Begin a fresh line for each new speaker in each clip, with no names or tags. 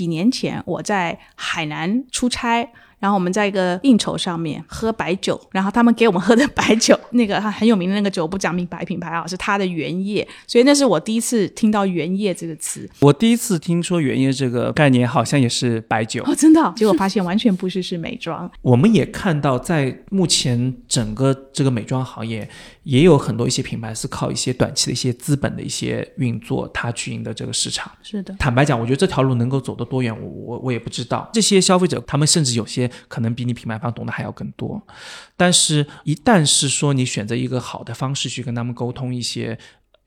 几年前我在海南出差。然后我们在一个应酬上面喝白酒，然后他们给我们喝的白酒，那个很有名的那个酒，不讲明白品牌啊，是它的原液，所以那是我第一次听到原液这个词。
我第一次听说原液这个概念，好像也是白酒
哦，真的，结果发现完全不是，是美妆。
我们也看到，在目前整个这个美妆行业，也有很多一些品牌是靠一些短期的一些资本的一些运作，它去赢得这个市场。
是的，
坦白讲，我觉得这条路能够走得多远，我我我也不知道。这些消费者，他们甚至有些。可能比你品牌方懂得还要更多，但是，一旦是说你选择一个好的方式去跟他们沟通一些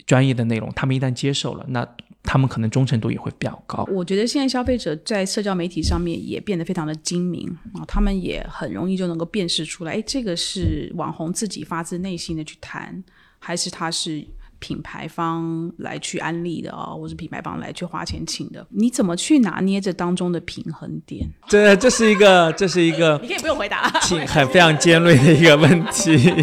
专业的内容，他们一旦接受了，那他们可能忠诚度也会比较高。
我觉得现在消费者在社交媒体上面也变得非常的精明啊，他们也很容易就能够辨识出来，哎，这个是网红自己发自内心的去谈，还是他是。品牌方来去安利的哦，或是品牌方来去花钱请的，你怎么去拿捏这当中的平衡点？
这这是一个，这是一个，
你可以不用回答，
很非常尖锐的一个问题。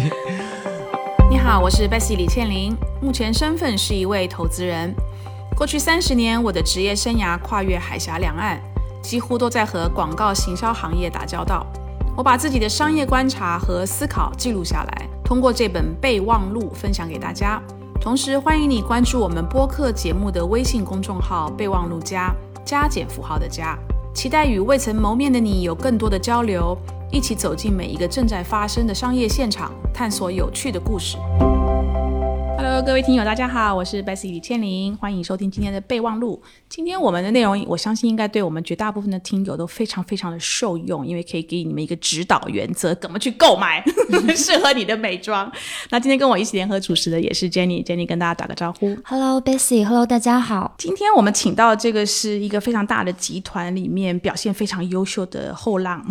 你好，我是 Bessy 李倩玲，目前身份是一位投资人。过去三十年，我的职业生涯跨越海峡两岸，几乎都在和广告行销行业打交道。我把自己的商业观察和思考记录下来，通过这本备忘录分享给大家。同时，欢迎你关注我们播客节目的微信公众号“备忘录加加减符号的加”，期待与未曾谋面的你有更多的交流，一起走进每一个正在发生的商业现场，探索有趣的故事。Hello，各位听友，大家好，我是 Bessy 李千玲，欢迎收听今天的备忘录。今天我们的内容，我相信应该对我们绝大部分的听友都非常非常的受用，因为可以给你们一个指导原则，怎么去购买 适合你的美妆。那今天跟我一起联合主持的也是 Jenny，Jenny 跟大家打个招呼。
Hello，Bessy，Hello，大家好。
今天我们请到这个是一个非常大的集团里面表现非常优秀的后浪，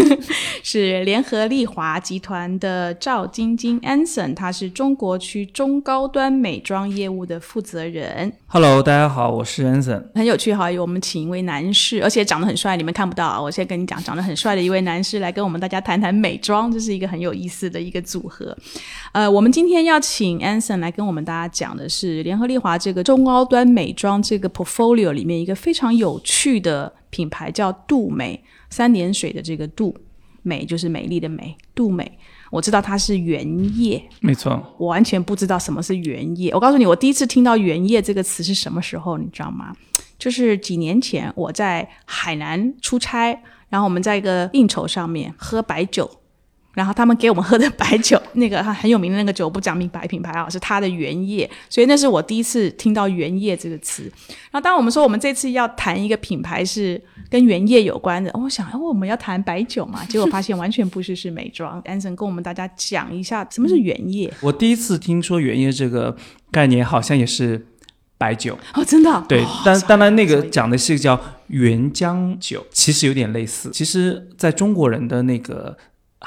是联合利华集团的赵晶晶 Anson，他是中国区中。高端美妆业务的负责人
，Hello，大家好，我是 Anson。
很有趣哈，我们请一位男士，而且长得很帅，你们看不到啊。我现在跟你讲，长得很帅的一位男士来跟我们大家谈谈美妆，这是一个很有意思的一个组合。呃，我们今天要请 Anson 来跟我们大家讲的是联合利华这个中高端美妆这个 portfolio 里面一个非常有趣的品牌，叫杜美，三点水的这个杜美就是美丽的美，杜美。我知道它是原液，
没错。
我完全不知道什么是原液。我告诉你，我第一次听到“原液”这个词是什么时候，你知道吗？就是几年前我在海南出差，然后我们在一个应酬上面喝白酒。然后他们给我们喝的白酒，那个很有名的那个酒，不讲明白品牌啊，是它的原液，所以那是我第一次听到“原液”这个词。然后当我们说我们这次要谈一个品牌是跟原液有关的，我想，哦，我们要谈白酒嘛？结果发现完全不是，是美妆。安森跟我们大家讲一下什么是原液。
我第一次听说原液这个概念，好像也是白酒
哦，真的？
对，但当然那个讲的是叫原浆酒，其实有点类似。其实在中国人的那个。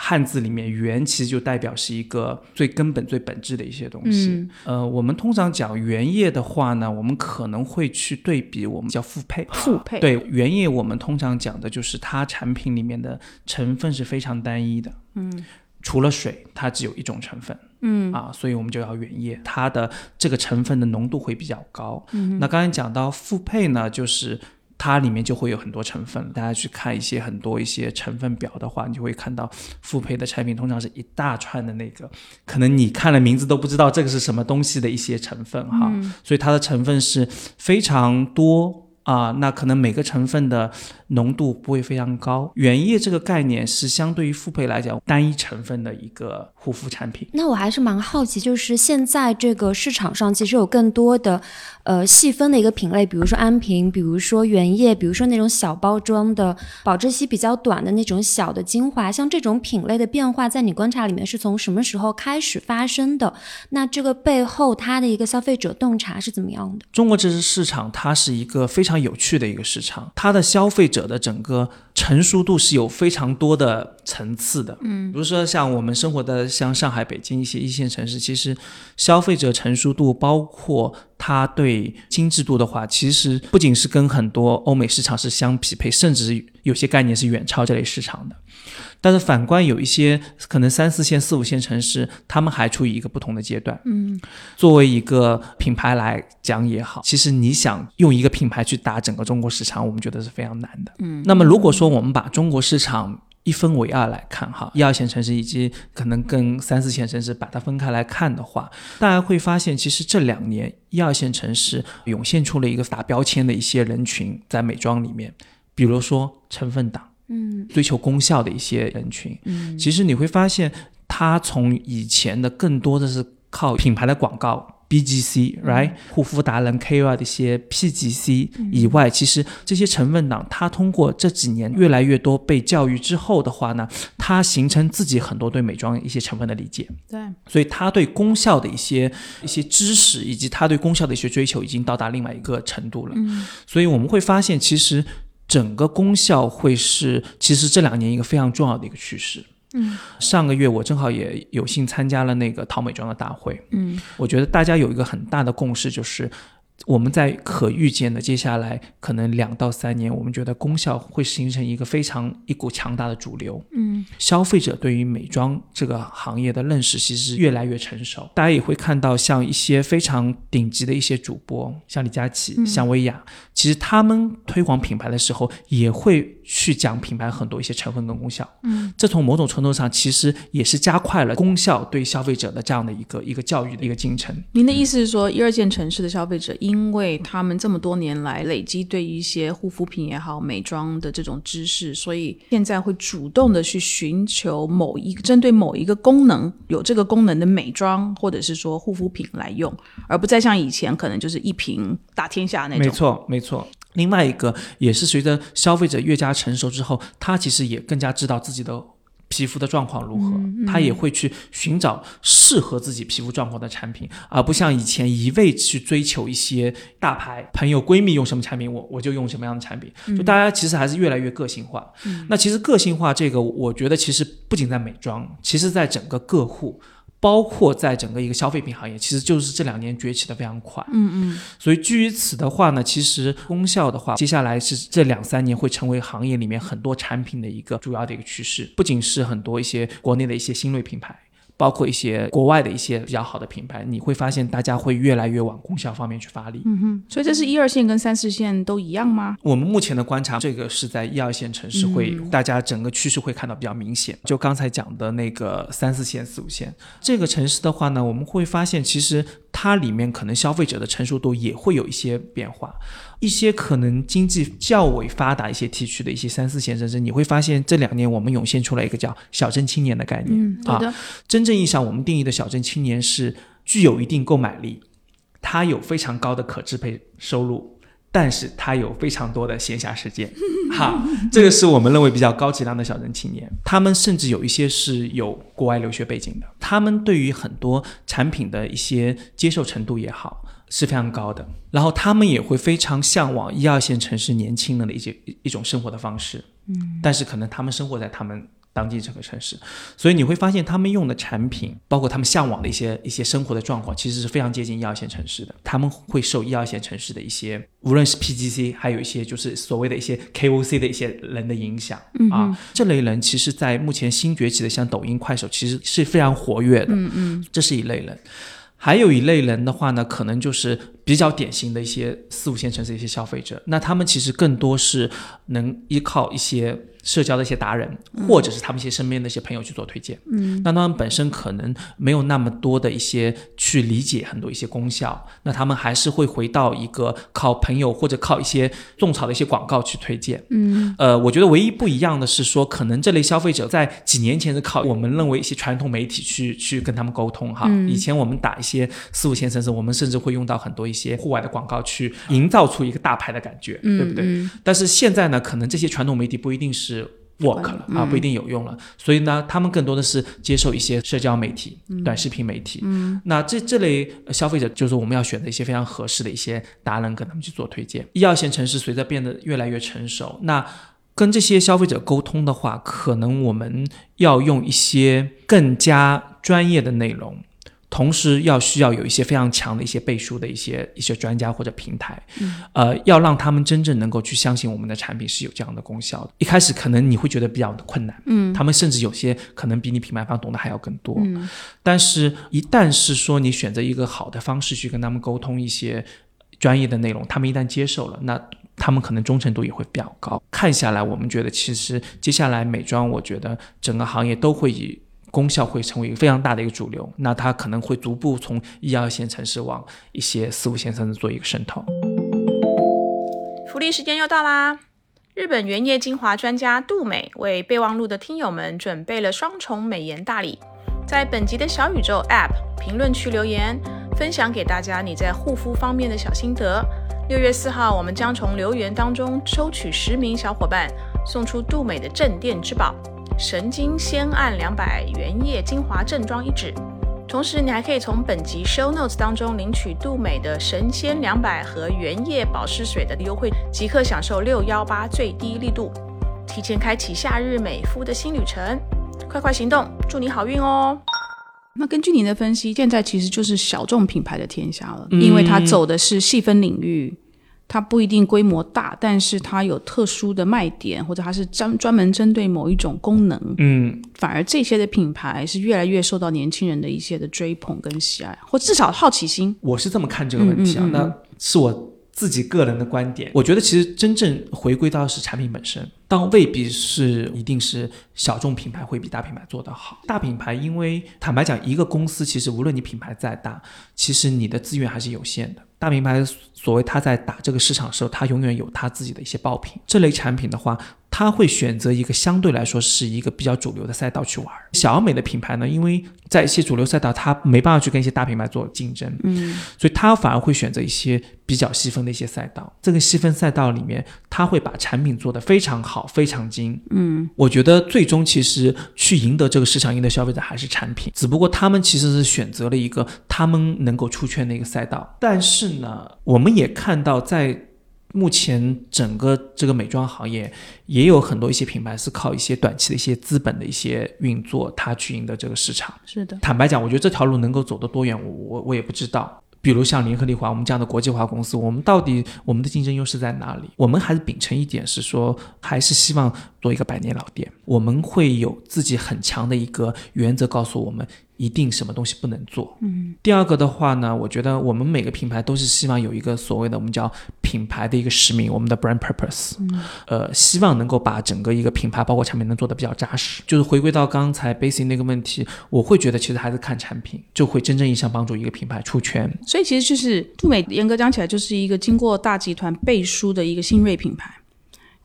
汉字里面“原”其实就代表是一个最根本、最本质的一些东西。呃，我们通常讲原液的话呢，我们可能会去对比我们叫复配。
复配
对原液，我们通常讲的就是它产品里面的成分是非常单一的。嗯，除了水，它只有一种成分。嗯啊，所以我们就要原液，它的这个成分的浓度会比较高。嗯，那刚才讲到复配呢，就是。它里面就会有很多成分，大家去看一些很多一些成分表的话，你就会看到复配的产品通常是一大串的那个，可能你看了名字都不知道这个是什么东西的一些成分哈，所以它的成分是非常多。啊，那可能每个成分的浓度不会非常高。原液这个概念是相对于复配来讲单一成分的一个护肤产品。
那我还是蛮好奇，就是现在这个市场上其实有更多的呃细分的一个品类，比如说安瓶，比如说原液，比如说那种小包装的保质期比较短的那种小的精华，像这种品类的变化，在你观察里面是从什么时候开始发生的？那这个背后它的一个消费者洞察是怎么样的？
中国这支市场它是一个非常。有趣的一个市场，它的消费者者的整个成熟度是有非常多的层次的。嗯，比如说像我们生活的像上海、北京一些一线城市，其实消费者成熟度包括它对精致度的话，其实不仅是跟很多欧美市场是相匹配，甚至有些概念是远超这类市场的。但是反观有一些可能三四线、四五线城市，他们还处于一个不同的阶段。
嗯，
作为一个品牌来讲也好，其实你想用一个品牌去打整个中国市场，我们觉得是非常难的。
嗯，
那么如果说我们把中国市场一分为二来看哈，一二线城市以及可能跟三四线城市把它分开来看的话，大家会发现，其实这两年一二线城市涌现出了一个打标签的一些人群在美妆里面，比如说成分党。
嗯，
追求功效的一些人群，
嗯，
其实你会发现，他从以前的更多的是靠品牌的广告 BGC，right，护肤达人 KOL 的一些 PGC 以外，其实这些成分党，他通过这几年越来越多被教育之后的话呢，他形成自己很多对美妆一些成分的理解，
对，
所以他对功效的一些一些知识，以及他对功效的一些追求，已经到达另外一个程度了。
嗯，
所以我们会发现，其实。整个功效会是，其实这两年一个非常重要的一个趋势。
嗯，
上个月我正好也有幸参加了那个淘美妆的大会。
嗯，
我觉得大家有一个很大的共识，就是我们在可预见的接下来可能两到三年，我们觉得功效会形成一个非常一股强大的主流。
嗯，
消费者对于美妆这个行业的认识其实越来越成熟，大家也会看到像一些非常顶级的一些主播，像李佳琦、像薇娅。其实他们推广品牌的时候，也会去讲品牌很多一些成分跟功效。
嗯，
这从某种程度上其实也是加快了功效对消费者的这样的一个一个教育的一个进程。
您的意思是说，一二线城市的消费者，因为他们这么多年来累积对一些护肤品也好、美妆的这种知识，所以现在会主动的去寻求某一个针对某一个功能有这个功能的美妆或者是说护肤品来用，而不再像以前可能就是一瓶打天下那种。
没错，没错。另外一个也是随着消费者越加成熟之后，他其实也更加知道自己的皮肤的状况如何，他也会去寻找适合自己皮肤状况的产品，而不像以前一味去追求一些大牌朋友闺蜜用什么产品，我我就用什么样的产品。就大家其实还是越来越个性化。那其实个性化这个，我觉得其实不仅在美妆，其实在整个个护。包括在整个一个消费品行业，其实就是这两年崛起的非常快。
嗯嗯。
所以基于此的话呢，其实功效的话，接下来是这两三年会成为行业里面很多产品的一个主要的一个趋势。不仅是很多一些国内的一些新锐品牌。包括一些国外的一些比较好的品牌，你会发现大家会越来越往功效方面去发力。
嗯哼，所以这是一二线跟三四线都一样吗？
我们目前的观察，这个是在一二线城市会，大家整个趋势会看到比较明显。就刚才讲的那个三四线、四五线这个城市的话呢，我们会发现其实它里面可能消费者的成熟度也会有一些变化。一些可能经济较为发达一些地区的一些三四线城市，你会发现这两年我们涌现出来一个叫小镇青年的概念。
嗯，
啊，真正意义上我们定义的小镇青年是具有一定购买力，他有非常高的可支配收入，但是他有非常多的闲暇时间。哈，这个是我们认为比较高质量的小镇青年。他们甚至有一些是有国外留学背景的，他们对于很多产品的一些接受程度也好。是非常高的，然后他们也会非常向往一二线城市年轻人的一些一种生活的方式，
嗯，
但是可能他们生活在他们当今整个城市，所以你会发现他们用的产品，包括他们向往的一些一些生活的状况，其实是非常接近一二线城市的。他们会受一二线城市的一些，无论是 PGC，还有一些就是所谓的一些 KOC 的一些人的影响。啊，这类人其实，在目前新崛起的像抖音、快手，其实是非常活跃的，
嗯嗯，
这是一类人。还有一类人的话呢，可能就是比较典型的一些四五线城市的一些消费者，那他们其实更多是能依靠一些。社交的一些达人，或者是他们一些身边的一些朋友去做推荐，
嗯，
那他们本身可能没有那么多的一些去理解很多一些功效，那他们还是会回到一个靠朋友或者靠一些种草的一些广告去推荐，
嗯，
呃，我觉得唯一不一样的是说，可能这类消费者在几年前是靠我们认为一些传统媒体去去跟他们沟通哈，以前我们打一些四五线城市，我们甚至会用到很多一些户外的广告去营造出一个大牌的感觉，对不对？但是现在呢，可能这些传统媒体不一定是。work 了啊，不一定有用了，所以呢，他们更多的是接受一些社交媒体、短视频媒体。
嗯，
那这这类消费者就是我们要选择一些非常合适的一些达人，跟他们去做推荐。一二线城市随着变得越来越成熟，那跟这些消费者沟通的话，可能我们要用一些更加专业的内容，同时要需要有一些非常强的一些背书的一些一些专家或者平台，呃，要让他们真正能够去相信我们的产品是有这样的功效的。一开始可能你会觉得比较的困难，嗯，他们甚至有些可能比你品牌方懂得还要更多，嗯，但是一旦是说你选择一个好的方式去跟他们沟通一些专业的内容，他们一旦接受了，那他们可能忠诚度也会比较高。看下来，我们觉得其实接下来美妆，我觉得整个行业都会以。功效会成为一个非常大的一个主流，那它可能会逐步从一二线城市往一些四五线城市做一个渗透。
福利时间又到啦！日本原液精华专家杜美为备忘录的听友们准备了双重美颜大礼，在本集的小宇宙 App 评论区留言，分享给大家你在护肤方面的小心得。六月四号，我们将从留言当中抽取十名小伙伴，送出杜美的镇店之宝。神经酰胺两百原液精华正装一支，同时你还可以从本集 show notes 当中领取杜美的神仙两百和原液保湿水的优惠，即刻享受六幺八最低力度，提前开启夏日美肤的新旅程，快快行动，祝你好运哦！那根据您的分析，现在其实就是小众品牌的天下了，因为它走的是细分领域。它不一定规模大，但是它有特殊的卖点，或者它是专专门针对某一种功能。
嗯，
反而这些的品牌是越来越受到年轻人的一些的追捧跟喜爱，或至少好奇心。
我是这么看这个问题啊，那是我自己个人的观点。我觉得其实真正回归到是产品本身，倒未必是一定是小众品牌会比大品牌做得好。大品牌因为坦白讲，一个公司其实无论你品牌再大，其实你的资源还是有限的。大品牌所谓他在打这个市场的时候，他永远有他自己的一些爆品。这类产品的话，他会选择一个相对来说是一个比较主流的赛道去玩。小美的品牌呢，因为在一些主流赛道，它没办法去跟一些大品牌做竞争，
嗯，
所以它反而会选择一些比较细分的一些赛道。这个细分赛道里面，它会把产品做得非常好、非常精。
嗯，
我觉得最终其实去赢得这个市场、赢得消费者还是产品，只不过他们其实是选择了一个他们能够出圈的一个赛道，但是。呢，我们也看到，在目前整个这个美妆行业，也有很多一些品牌是靠一些短期的一些资本的一些运作，它去赢得这个市场。
是的，
坦白讲，我觉得这条路能够走得多远，我我我也不知道。比如像联合利华，我们这样的国际化公司，我们到底我们的竞争优势在哪里？我们还是秉承一点，是说还是希望做一个百年老店。我们会有自己很强的一个原则，告诉我们。一定什么东西不能做？
嗯，
第二个的话呢，我觉得我们每个品牌都是希望有一个所谓的我们叫品牌的一个使命，我们的 brand purpose。
嗯，
呃，希望能够把整个一个品牌包括产品能做得比较扎实。就是回归到刚才 basic 那个问题，我会觉得其实还是看产品，就会真正意义上帮助一个品牌出圈。
所以其实就是杜美，严格讲起来就是一个经过大集团背书的一个新锐品牌。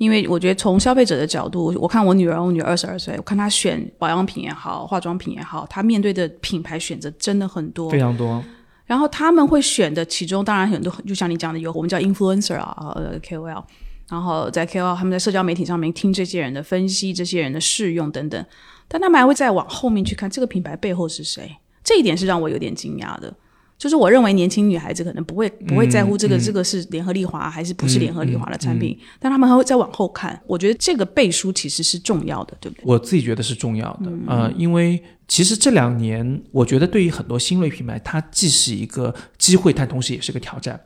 因为我觉得从消费者的角度，我看我女儿，我女儿二十二岁，我看她选保养品也好，化妆品也好，她面对的品牌选择真的很多，
非常多。
然后他们会选的其中，当然很多，就像你讲的，有我们叫 influencer 啊，呃 KOL，然后在 KOL 他们在社交媒体上面听这些人的分析，这些人的试用等等，但他们还会再往后面去看这个品牌背后是谁，这一点是让我有点惊讶的。就是我认为年轻女孩子可能不会不会在乎这个这个是联合利华还是不是联合利华的产品，但他们还会再往后看。我觉得这个背书其实是重要的，对不对？
我自己觉得是重要的，呃，因为其实这两年，我觉得对于很多新锐品牌，它既是一个机会，但同时也是个挑战。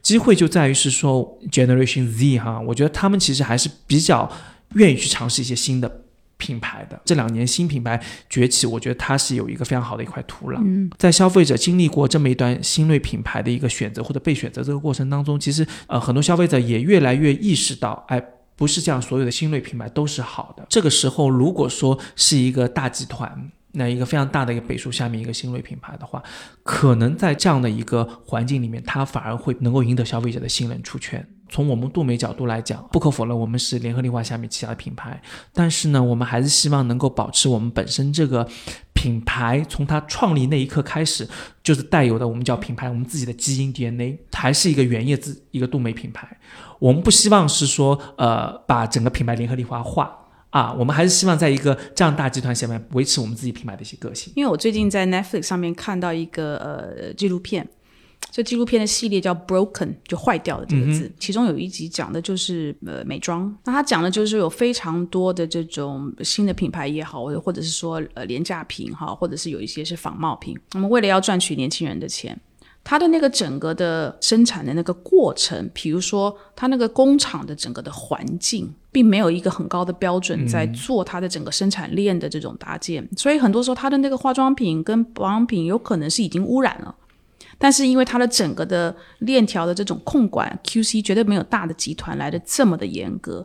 机会就在于是说，Generation Z 哈，我觉得他们其实还是比较愿意去尝试一些新的。品牌的这两年新品牌崛起，我觉得它是有一个非常好的一块土壤。
嗯，
在消费者经历过这么一段新锐品牌的一个选择或者被选择这个过程当中，其实呃很多消费者也越来越意识到，哎，不是这样，所有的新锐品牌都是好的。这个时候，如果说是一个大集团，那一个非常大的一个背书下面一个新锐品牌的话，可能在这样的一个环境里面，它反而会能够赢得消费者的信任出圈。从我们杜美角度来讲，不可否认，我们是联合利华下面旗下的品牌。但是呢，我们还是希望能够保持我们本身这个品牌从它创立那一刻开始，就是带有的我们叫品牌我们自己的基因 DNA，还是一个原叶子一个杜美品牌。我们不希望是说，呃，把整个品牌联合利华化啊，我们还是希望在一个这样大集团下面维持我们自己品牌的一些个性。
因为我最近在 Netflix 上面看到一个呃纪录片。这纪录片的系列叫 “Broken”，就坏掉的这个字。其中有一集讲的就是呃美妆，那它讲的就是有非常多的这种新的品牌也好，或者是说呃廉价品哈，或者是有一些是仿冒品。那么为了要赚取年轻人的钱。它的那个整个的生产的那个过程，比如说它那个工厂的整个的环境，并没有一个很高的标准在做它的整个生产链的这种搭建，所以很多时候它的那个化妆品跟保养品有可能是已经污染了，但是因为它的整个的链条的这种控管 QC 绝对没有大的集团来的这么的严格，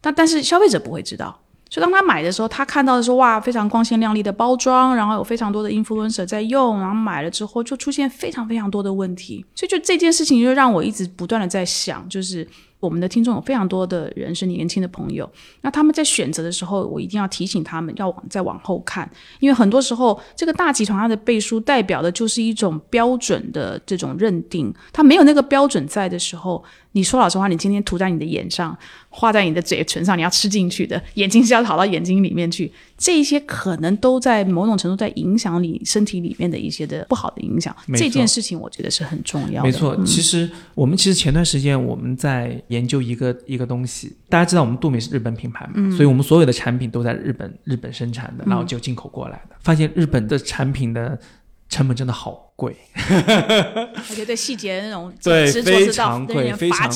但但是消费者不会知道。就当他买的时候，他看到的是哇，非常光鲜亮丽的包装，然后有非常多的 influencer 在用，然后买了之后就出现非常非常多的问题，所以就这件事情就让我一直不断的在想，就是。我们的听众有非常多的人是年轻的朋友，那他们在选择的时候，我一定要提醒他们要往再往后看，因为很多时候这个大集团它的背书代表的就是一种标准的这种认定，它没有那个标准在的时候，你说老实话，你今天涂在你的眼上，画在你的嘴唇上，你要吃进去的，眼睛是要跑到眼睛里面去，这一些可能都在某种程度在影响你身体里面的一些的不好的影响。这件事情我觉得是很重要的。
没错，其实我们其实前段时间我们在。研究一个一个东西，大家知道我们杜美是日本品牌嘛，所以我们所有的产品都在日本日本生产的，然后就进口过来的。发现日本的产品的成本真的好贵，
而且对细节那种
对
非
常贵，非常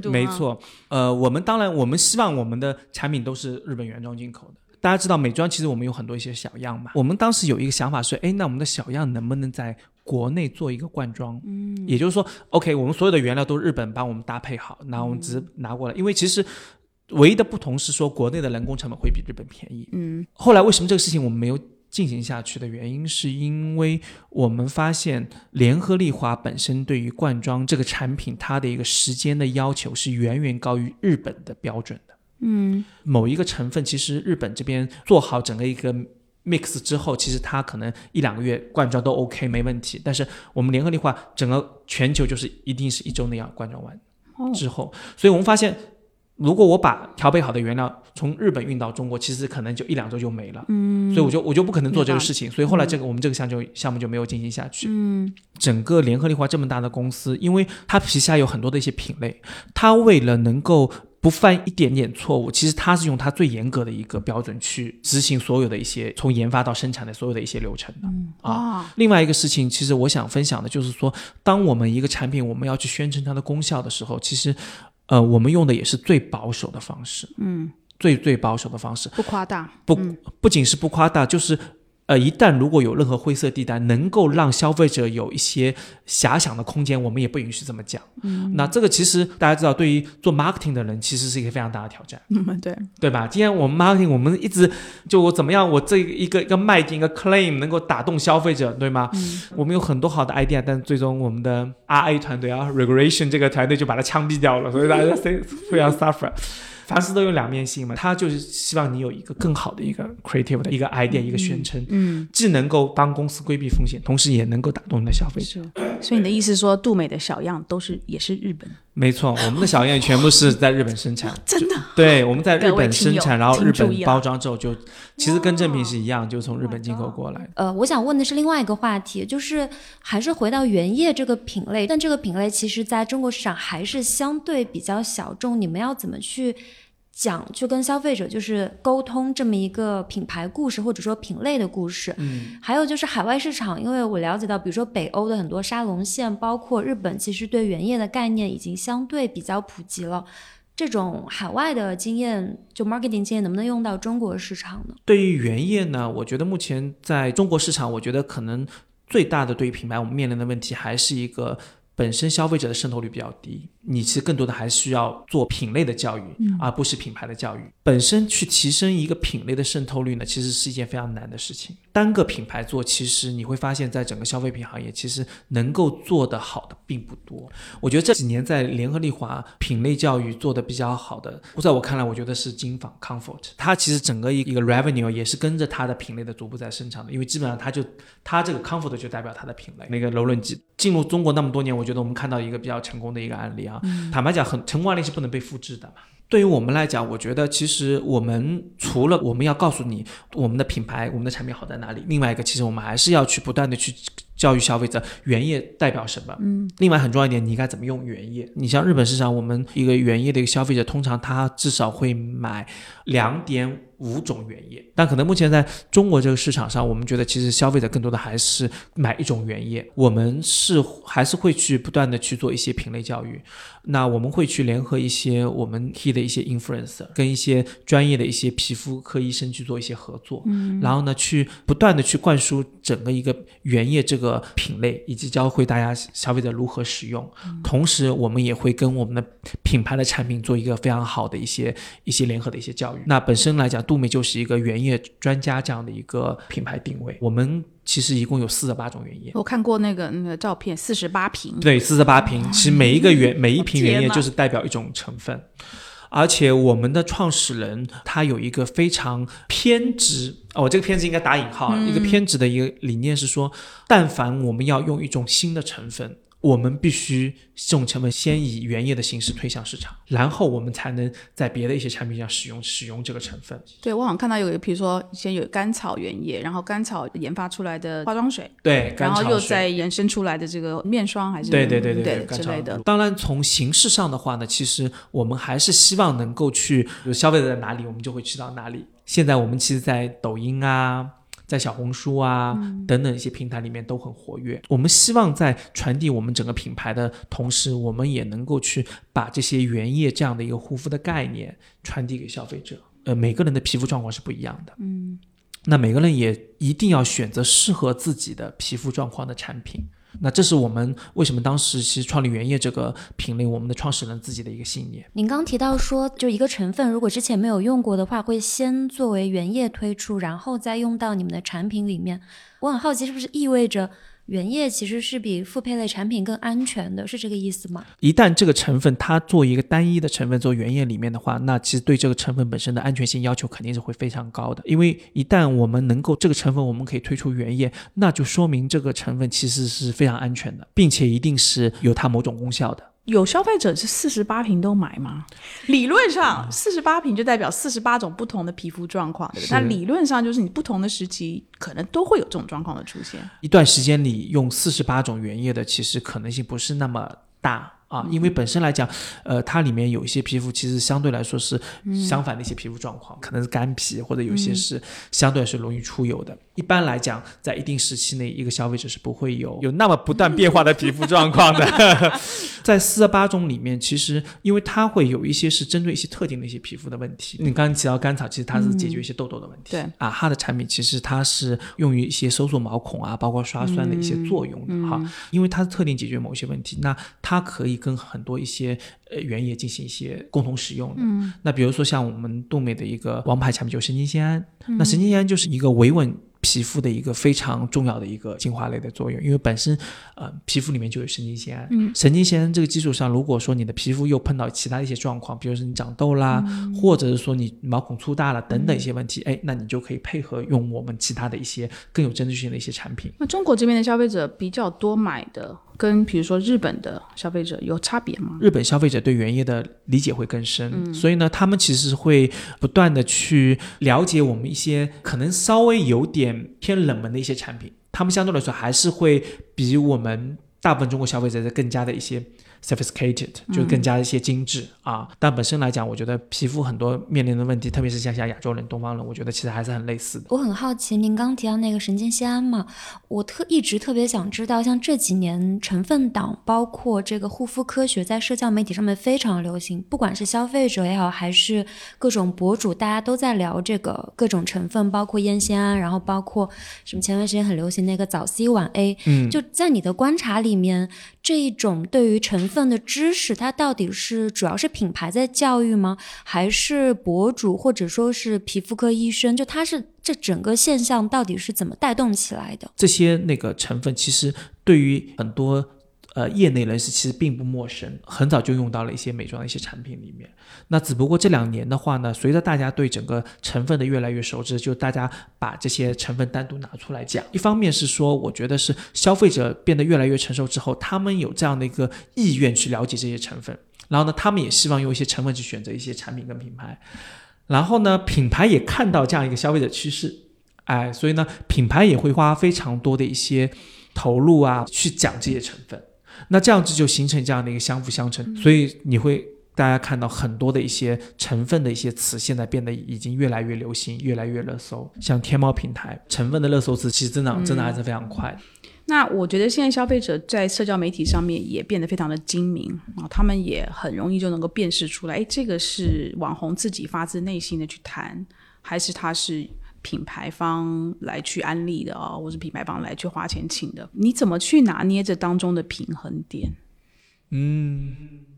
贵。
没错，呃，我们当然我们希望我们的产品都是日本原装进口的。大家知道美妆其实我们有很多一些小样嘛，我们当时有一个想法是，哎，那我们的小样能不能在国内做一个灌装？嗯，也就是说，OK，我们所有的原料都日本帮我们搭配好，然后我们只是拿过来，因为其实唯一的不同是说国内的人工成本会比日本便宜。嗯，后来为什么这个事情我们没有进行下去的原因，是因为我们发现联合利华本身对于灌装这个产品它的一个时间的要求是远远高于日本的标准的。嗯，某一个成分，其实日本这边做好整个一个 mix 之后，其实它可能一两个月灌装都 OK 没问题。但是我们联合利华整个全球就是一定是一周内要灌装完之后，所以我们发现，如果我把调配好的原料从日本运到中国，其实可能就一两周就没了。嗯，所以我就我就不可能做这个事情。所以后来这个我们这个项就项目就没有进行下去。嗯，整个联合利华这么大的公司，因为它旗下有很多的一些品类，它为了能够不犯一点点错误，其实他是用他最严格的一个标准去执行所有的一些从研发到生产的所有的一些流程的啊。另外一个事情，其实我想分享的就是说，当我们一个产品我们要去宣称它的功效的时候，其实，呃，我们用的也是最保守的方式，嗯，最最保守的方式，
不夸大，
不不仅是不夸大，就是。呃，一旦如果有任何灰色地带，能够让消费者有一些遐想的空间，我们也不允许这么讲。嗯，那这个其实大家知道，对于做 marketing 的人，其实是一个非常大的挑战。
嗯，对，
对吧？今天我们 marketing，我们一直就我怎么样，我这一个一个卖点，一个 claim 能够打动消费者，对吗？嗯，我们有很多好的 idea，但最终我们的 RA 团队啊，regulation 这个团队就把它枪毙掉了，所以大家非 非常 suffer。凡事都有两面性嘛，他就是希望你有一个更好的一个 creative 的一个 idea，一个宣称，嗯，既能够帮公司规避风险，同时也能够打动你的消费者。
所以你的意思说，杜美的小样都是也是日本？
没错，我们的小燕全部是在日本生产，
真的。
对，我们在日本生产，然后日本包装之后就，其实跟正品是一样，就从日本进口过来。
呃，我想问的是另外一个话题，就是还是回到原液这个品类，但这个品类其实在中国市场还是相对比较小众，你们要怎么去？讲去跟消费者就是沟通这么一个品牌故事或者说品类的故事，嗯，还有就是海外市场，因为我了解到，比如说北欧的很多沙龙线，包括日本，其实对原液的概念已经相对比较普及了。这种海外的经验，就 marketing 经验，能不能用到中国市场呢？
对于原液呢，我觉得目前在中国市场，我觉得可能最大的对于品牌我们面临的问题，还是一个本身消费者的渗透率比较低。你其实更多的还需要做品类的教育，而不是品牌的教育。本身去提升一个品类的渗透率呢，其实是一件非常难的事情。单个品牌做，其实你会发现在整个消费品行业，其实能够做得好的并不多。我觉得这几年在联合利华品类教育做得比较好的，在我看来，我觉得是金纺 Comfort。它其实整个一一个 revenue 也是跟着它的品类的逐步在生长的，因为基本上它就它这个 Comfort 就代表它的品类。那个柔润剂进入中国那么多年，我觉得我们看到一个比较成功的一个案例啊。坦白讲，很成功案例是不能被复制的嘛。对于我们来讲，我觉得其实我们除了我们要告诉你我们的品牌、我们的产品好在哪里，另外一个其实我们还是要去不断的去教育消费者原液代表什么。嗯，另外很重要一点，你应该怎么用原液？你像日本市场，我们一个原液的一个消费者，通常他至少会买两点。五种原液，但可能目前在中国这个市场上，我们觉得其实消费者更多的还是买一种原液。我们是还是会去不断的去做一些品类教育。那我们会去联合一些我们 key 的一些 influencer，跟一些专业的一些皮肤科医生去做一些合作。嗯，然后呢，去不断的去灌输整个一个原液这个品类，以及教会大家消费者如何使用。同时，我们也会跟我们的品牌的产品做一个非常好的一些一些联合的一些教育。那本身来讲，杜美就是一个原液专家这样的一个品牌定位。我们其实一共有四十八种原液。
我看过那个那个照片，四十八瓶。
对，四十八瓶。其实每一个原每一瓶原液就是代表一种成分，而且我们的创始人他有一个非常偏执哦，这个偏执应该打引号，一个偏执的一个理念是说，但凡我们要用一种新的成分。我们必须这种成分先以原液的形式推向市场，然后我们才能在别的一些产品上使用使用这个成分。
对我好像看到有个，比如说先有甘草原液，然后甘草研发出来的化妆水，
对，
然后又再延伸出来的这个面霜还是
对对对
对
之
类的。
当然，从形式上的话呢，其实我们还是希望能够去消费者在哪里，我们就会去到哪里。现在我们其实，在抖音啊。在小红书啊等等一些平台里面都很活跃。我们希望在传递我们整个品牌的同时，我们也能够去把这些原液这样的一个护肤的概念传递给消费者。呃，每个人的皮肤状况是不一样的，嗯，那每个人也一定要选择适合自己的皮肤状况的产品。那这是我们为什么当时其实创立原液这个品类，我们的创始人自己的一个信念。
您刚提到说，就一个成分，如果之前没有用过的话，会先作为原液推出，然后再用到你们的产品里面。我很好奇，是不是意味着？原液其实是比复配类产品更安全的，是这个意思吗？
一旦这个成分它做一个单一的成分做原液里面的话，那其实对这个成分本身的安全性要求肯定是会非常高的。因为一旦我们能够这个成分我们可以推出原液，那就说明这个成分其实是非常安全的，并且一定是有它某种功效的。
有消费者是四十八瓶都买吗？理论上四十八瓶就代表四十八种不同的皮肤状况，对但理论上就是你不同的时期可能都会有这种状况的出现。
一段时间里用四十八种原液的，其实可能性不是那么大。啊，因为本身来讲，呃，它里面有一些皮肤其实相对来说是相反的一些皮肤状况，可能是干皮，或者有些是相对是容易出油的。一般来讲，在一定时期内，一个消费者是不会有有那么不断变化的皮肤状况的。在四十八种里面，其实因为它会有一些是针对一些特定的一些皮肤的问题。你刚刚提到甘草，其实它是解决一些痘痘的问题。
对
啊，它的产品其实它是用于一些收缩毛孔啊，包括刷酸的一些作用的哈。因为它的特定解决某些问题，那它可以跟很多一些呃原液进行一些共同使用的。嗯，那比如说像我们杜美的一个王牌产品就是神经酰胺，那神经酰胺就是一个维稳。皮肤的一个非常重要的一个精华类的作用，因为本身，呃，皮肤里面就有神经酰胺。嗯，神经酰胺这个基础上，如果说你的皮肤又碰到其他一些状况，比如说你长痘啦，或者是说你毛孔粗大了等等一些问题，哎，那你就可以配合用我们其他的一些更有针对性的一些产品。
那中国这边的消费者比较多买的。跟比如说日本的消费者有差别吗？
日本消费者对原液的理解会更深，所以呢，他们其实会不断的去了解我们一些可能稍微有点偏冷门的一些产品，他们相对来说还是会比我们大部分中国消费者的更加的一些。Sophisticated 就更加一些精致啊，但本身来讲，我觉得皮肤很多面临的问题，特别是像像亚洲人、东方人，我觉得其实还是很类似的。
我很好奇，您刚提到那个神经酰胺嘛，我特一直特别想知道，像这几年成分党，包括这个护肤科学，在社交媒体上面非常流行，不管是消费者也好，还是各种博主，大家都在聊这个各种成分，包括烟酰胺，然后包括什么前段时间很流行那个早 C 晚 A，嗯，就在你的观察里面。这一种对于成分的知识，它到底是主要是品牌在教育吗？还是博主或者说是皮肤科医生？就它是这整个现象到底是怎么带动起来的？
这些那个成分其实对于很多。呃，业内人士其实并不陌生，很早就用到了一些美妆的一些产品里面。那只不过这两年的话呢，随着大家对整个成分的越来越熟知，就大家把这些成分单独拿出来讲。一方面是说，我觉得是消费者变得越来越成熟之后，他们有这样的一个意愿去了解这些成分，然后呢，他们也希望用一些成分去选择一些产品跟品牌。然后呢，品牌也看到这样一个消费者趋势，哎，所以呢，品牌也会花非常多的一些。投入啊去讲这些成分，那这样子就形成这样的一个相辅相成，所以你会。大家看到很多的一些成分的一些词，现在变得已经越来越流行，越来越热搜。像天猫平台成分的热搜词，其实增长真的还是非常快。
那我觉得现在消费者在社交媒体上面也变得非常的精明啊，他们也很容易就能够辨识出来，哎，这个是网红自己发自内心的去谈，还是他是品牌方来去安利的哦，或是品牌方来去花钱请的？你怎么去拿捏这当中的平衡点？
嗯。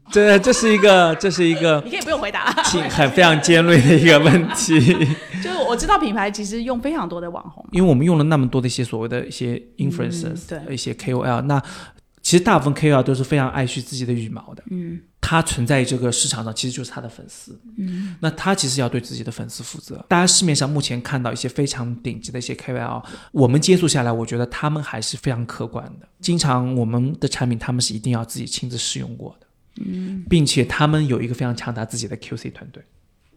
这这是一个，这是一个，
你可以不用回答，
很非常尖锐的一个问题。
就是我知道品牌其实用非常多的网红，
因为我们用了那么多的一些所谓的一些 influencers，
对
一些 KOL，那其实大部分 KOL 都是非常爱惜自己的羽毛的。
嗯。
他存在于这个市场上，其实就是他的粉丝。嗯，那他其实要对自己的粉丝负责。大家市面上目前看到一些非常顶级的一些 KOL，我们接触下来，我觉得他们还是非常客观的。经常我们的产品，他们是一定要自己亲自试用过的。嗯，并且他们有一个非常强大自己的 QC 团队，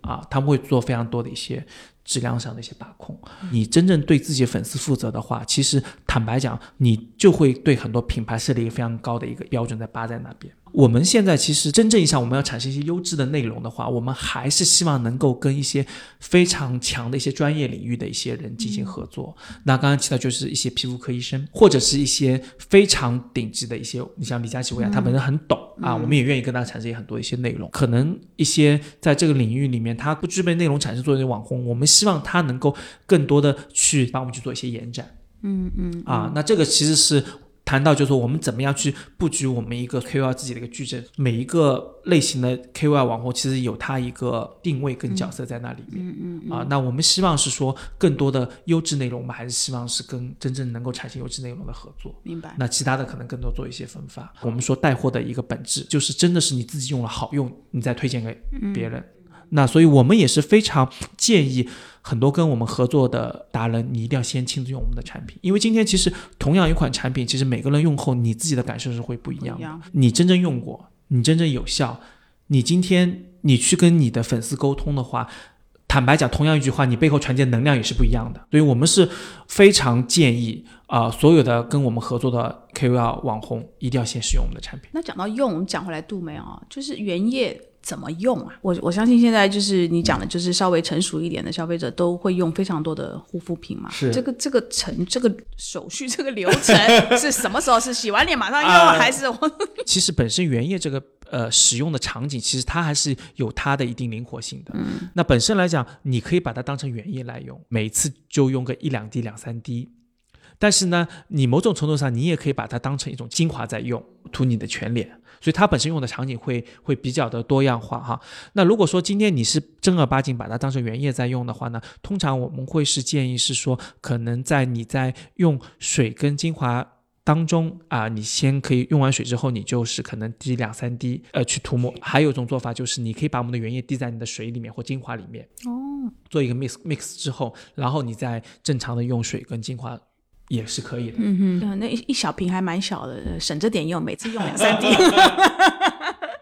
啊，他们会做非常多的一些质量上的一些把控。你真正对自己粉丝负责的话，其实坦白讲，你就会对很多品牌设立一个非常高的一个标准在扒在那边。我们现在其实真正意义上，我们要产生一些优质的内容的话，我们还是希望能够跟一些非常强的一些专业领域的一些人进行合作。那刚刚提到就是一些皮肤科医生，或者是一些非常顶级的一些，你像李佳琦、薇娅，他本身很懂啊，我们也愿意跟他产生很多一些内容。可能一些在这个领域里面他不具备内容产生作用的网红，我们希望他能够更多的去帮我们去做一些延展。
嗯嗯
啊，那这个其实是。谈到就是说，我们怎么样去布局我们一个 KOL 自己的一个矩阵？每一个类型的 KOL 网红其实有它一个定位跟角色在那里面。
嗯嗯。
啊，那我们希望是说更多的优质内容，我们还是希望是跟真正能够产生优质内容的合作。
明白。
那其他的可能更多做一些分发。我们说带货的一个本质就是真的是你自己用了好用，你再推荐给别人。那所以我们也是非常建议。很多跟我们合作的达人，你一定要先亲自用我们的产品，因为今天其实同样一款产品，其实每个人用后，你自己的感受是会不一样的。你真正用过，你真正有效，你今天你去跟你的粉丝沟通的话，坦白讲，同样一句话，你背后传递的能量也是不一样的。所以我们是非常建议啊，所有的跟我们合作的 KOL 网红，一定要先使用我们的产品。
那讲到用，我们讲回来杜梅啊，就是原液。怎么用啊？我我相信现在就是你讲的，就是稍微成熟一点的消费者都会用非常多的护肤品嘛。
是
这个这个程这个手续 这个流程 是什么时候？是洗完脸马上用，还是我？
其实本身原液这个呃使用的场景，其实它还是有它的一定灵活性的。
嗯。
那本身来讲，你可以把它当成原液来用，每次就用个一两滴、两三滴。但是呢，你某种程度上，你也可以把它当成一种精华在用，涂你的全脸。所以它本身用的场景会会比较的多样化哈。那如果说今天你是正儿八经把它当成原液在用的话呢，通常我们会是建议是说，可能在你在用水跟精华当中啊，你先可以用完水之后，你就是可能滴两三滴呃去涂抹。还有一种做法就是，你可以把我们的原液滴在你的水里面或精华里面
哦，
做一个 mix mix 之后，然后你再正常的用水跟精华。也是可以的，
嗯哼，那一一小瓶还蛮小的，省着点用，每次用两三 滴。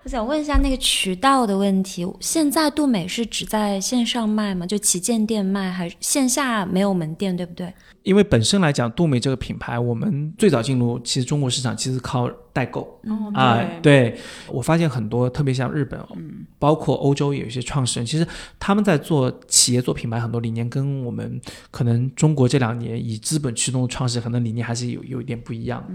我想问一下那个渠道的问题，现在杜美是只在线上卖吗？就旗舰店卖，还是线下没有门店，对不对？
因为本身来讲，杜美这个品牌，我们最早进入其实中国市场，其实靠代购啊。对，我发现很多，特别像日本，包括欧洲有一些创始人，其实他们在做企业、做品牌很多理念，跟我们可能中国这两年以资本驱动的创始人，可能理念还是有有一点不一样。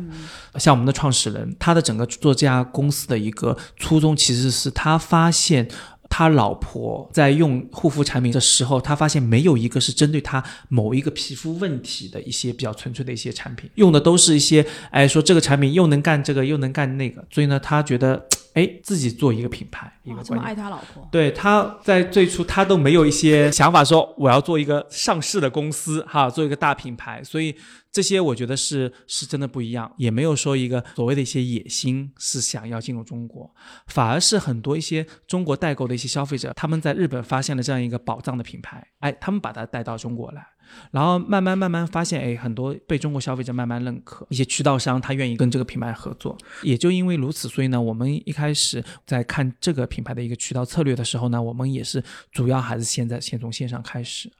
像我们的创始人，他的整个做这家公司的一个初衷，其实是他发现。他老婆在用护肤产品的时候，他发现没有一个是针对他某一个皮肤问题的一些比较纯粹的一些产品，用的都是一些，哎，说这个产品又能干这个又能干那个，所以呢，他觉得。哎，自己做一个品牌，一个
这么爱他老婆。
对，他在最初他都没有一些想法，说我要做一个上市的公司，哈，做一个大品牌。所以这些我觉得是是真的不一样，也没有说一个所谓的一些野心是想要进入中国，反而是很多一些中国代购的一些消费者，他们在日本发现了这样一个宝藏的品牌，哎，他们把它带到中国来。然后慢慢慢慢发现，哎，很多被中国消费者慢慢认可，一些渠道商他愿意跟这个品牌合作。也就因为如此，所以呢，我们一开始在看这个品牌的一个渠道策略的时候呢，我们也是主要还是现在先从线上开始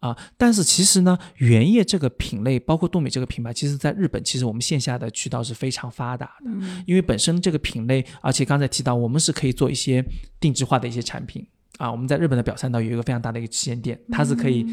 啊。但是其实呢，原液这个品类，包括杜美这个品牌，其实在日本，其实我们线下的渠道是非常发达的，因为本身这个品类，而且刚才提到，我们是可以做一些定制化的一些产品啊。我们在日本的表参道有一个非常大的一个旗舰店，它是可以。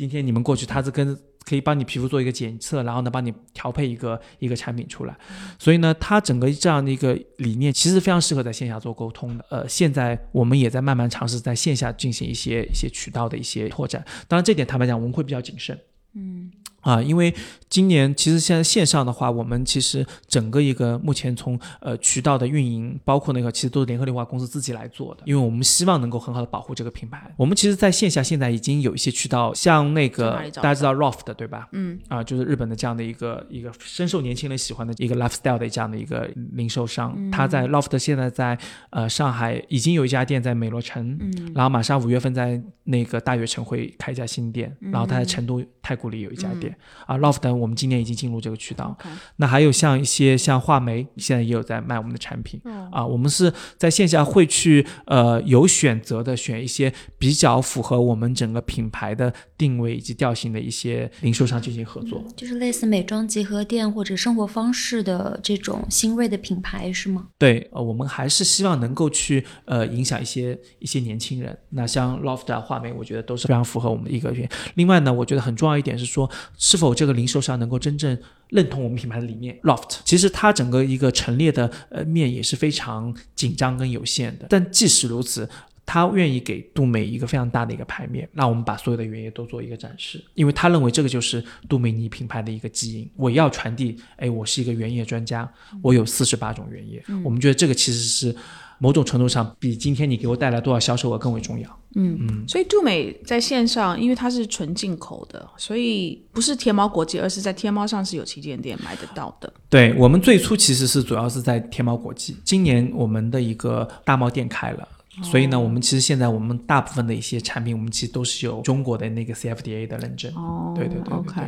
今天你们过去，他是跟可以帮你皮肤做一个检测，然后呢帮你调配一个一个产品出来，所以呢，他整个这样的一个理念其实非常适合在线下做沟通的。呃，现在我们也在慢慢尝试在线下进行一些一些渠道的一些拓展，当然这点坦白讲我们会比较谨慎。嗯。啊，因为今年其实现在线上的话，我们其实整个一个目前从呃渠道的运营，包括那个其实都是联合利华公司自己来做的，因为我们希望能够很好的保护这个品牌。我们其实在线下现在已经有一些渠道，像那个大家知道 Roft 对吧？嗯，啊，就是日本的这样的一个一个深受年轻人喜欢的一个 lifestyle 的这样的一个零售商，他在 Roft 现在在呃上海已经有一家店在美罗城，嗯，然后马上五月份在那个大悦城会开一家新店，然后他在成都太古里有一家店。啊，Loft 我们今年已经进入这个渠道。那还有像一些像画眉，现在也有在卖我们的产品。啊，我们是在线下会去呃有选择的选一些比较符合我们整个品牌的定位以及调性的一些零售商进行合作。
就是类似美妆集合店或者生活方式的这种新锐的品牌是吗？
对，呃，我们还是希望能够去呃影响一些一些年轻人。那像 Loft 啊、画眉，我觉得都是非常符合我们的一个原另外呢，我觉得很重要一点是说是否这个零售商能够真正认同我们品牌的理念，Loft。其实它整个一个陈列的呃面也是非常紧张跟有限的，但即使如此，他愿意给杜美一个非常大的一个牌面，让我们把所有的原液都做一个展示，因为他认为这个就是杜美尼品牌的一个基因。我要传递，哎，我是一个原液专家，我有四十八种原液，我们觉得这个其实是。某种程度上，比今天你给我带来多少销售额更为重要。
嗯嗯，所以杜美在线上，因为它是纯进口的，所以不是天猫国际，而是在天猫上是有旗舰店买得到的。
对我们最初其实是主要是在天猫国际，今年我们的一个大贸店开了，所以呢，我们其实现在我们大部分的一些产品，我们其实都是有中国的那个 CFDA 的认证。哦，对对对
，OK。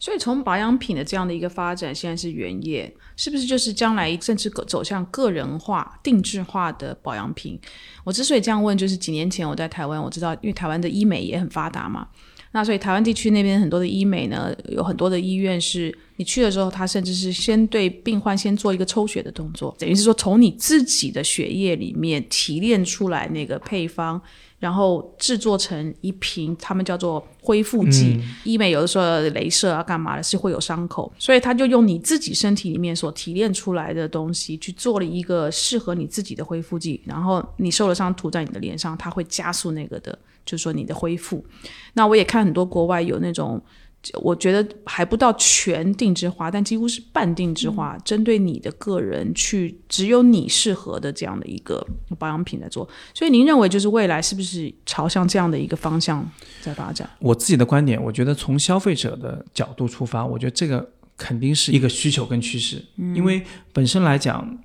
所以从保养品的这样的一个发展，现在是原业，是不是就是将来甚至走向个人化、定制化的保养品？我之所以这样问，就是几年前我在台湾，我知道因为台湾的医美也很发达嘛，那所以台湾地区那边很多的医美呢，有很多的医院是你去的时候，他甚至是先对病患先做一个抽血的动作，等于是说从你自己的血液里面提炼出来那个配方。然后制作成一瓶，他们叫做恢复剂。医美有的时候，镭射啊，干嘛的，是会有伤口，所以他就用你自己身体里面所提炼出来的东西，去做了一个适合你自己的恢复剂。然后你受了伤，涂在你的脸上，它会加速那个的，就是说你的恢复。那我也看很多国外有那种。我觉得还不到全定制化，但几乎是半定制化，针对你的个人去，只有你适合的这样的一个保养品在做。所以您认为，就是未来是不是朝向这样的一个方向在发展？
我自己的观点，我觉得从消费者的角度出发，我觉得这个肯定是一个需求跟趋势，因为本身来讲。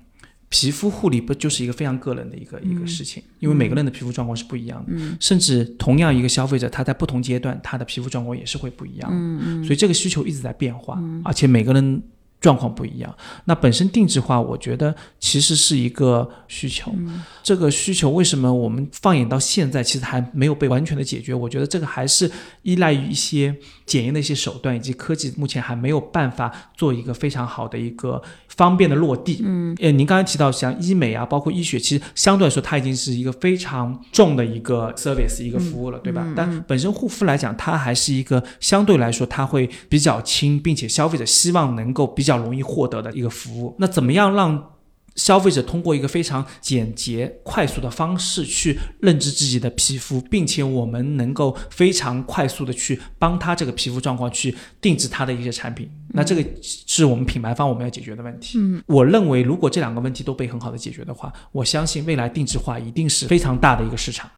皮肤护理不就是一个非常个人的一个一个事情，因为每个人的皮肤状况是不一样的，甚至同样一个消费者，他在不同阶段他的皮肤状况也是会不一样的，所以这个需求一直在变化，而且每个人。状况不一样，那本身定制化，我觉得其实是一个需求。这个需求为什么我们放眼到现在，其实还没有被完全的解决？我觉得这个还是依赖于一些检验的一些手段，以及科技目前还没有办法做一个非常好的一个方便的落地。嗯，呃，您刚才提到像医美啊，包括医学，其实相对来说它已经是一个非常重的一个 service 一个服务了，对吧？但本身护肤来讲，它还是一个相对来说它会比较轻，并且消费者希望能够比较。容易获得的一个服务，那怎么样让消费者通过一个非常简洁、快速的方式去认知自己的皮肤，并且我们能够非常快速的去帮他这个皮肤状况去定制他的一些产品？那这个是我们品牌方我们要解决的问题。嗯，我认为如果这两个问题都被很好的解决的话，我相信未来定制化一定是非常大的一个市场。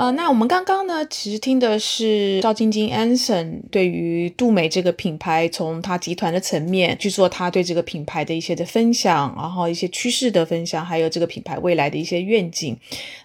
呃，那我们刚刚呢，其实听的是赵晶晶 Anson 对于杜美这个品牌，从他集团的层面去做他对这个品牌的一些的分享，然后一些趋势的分享，还有这个品牌未来的一些愿景。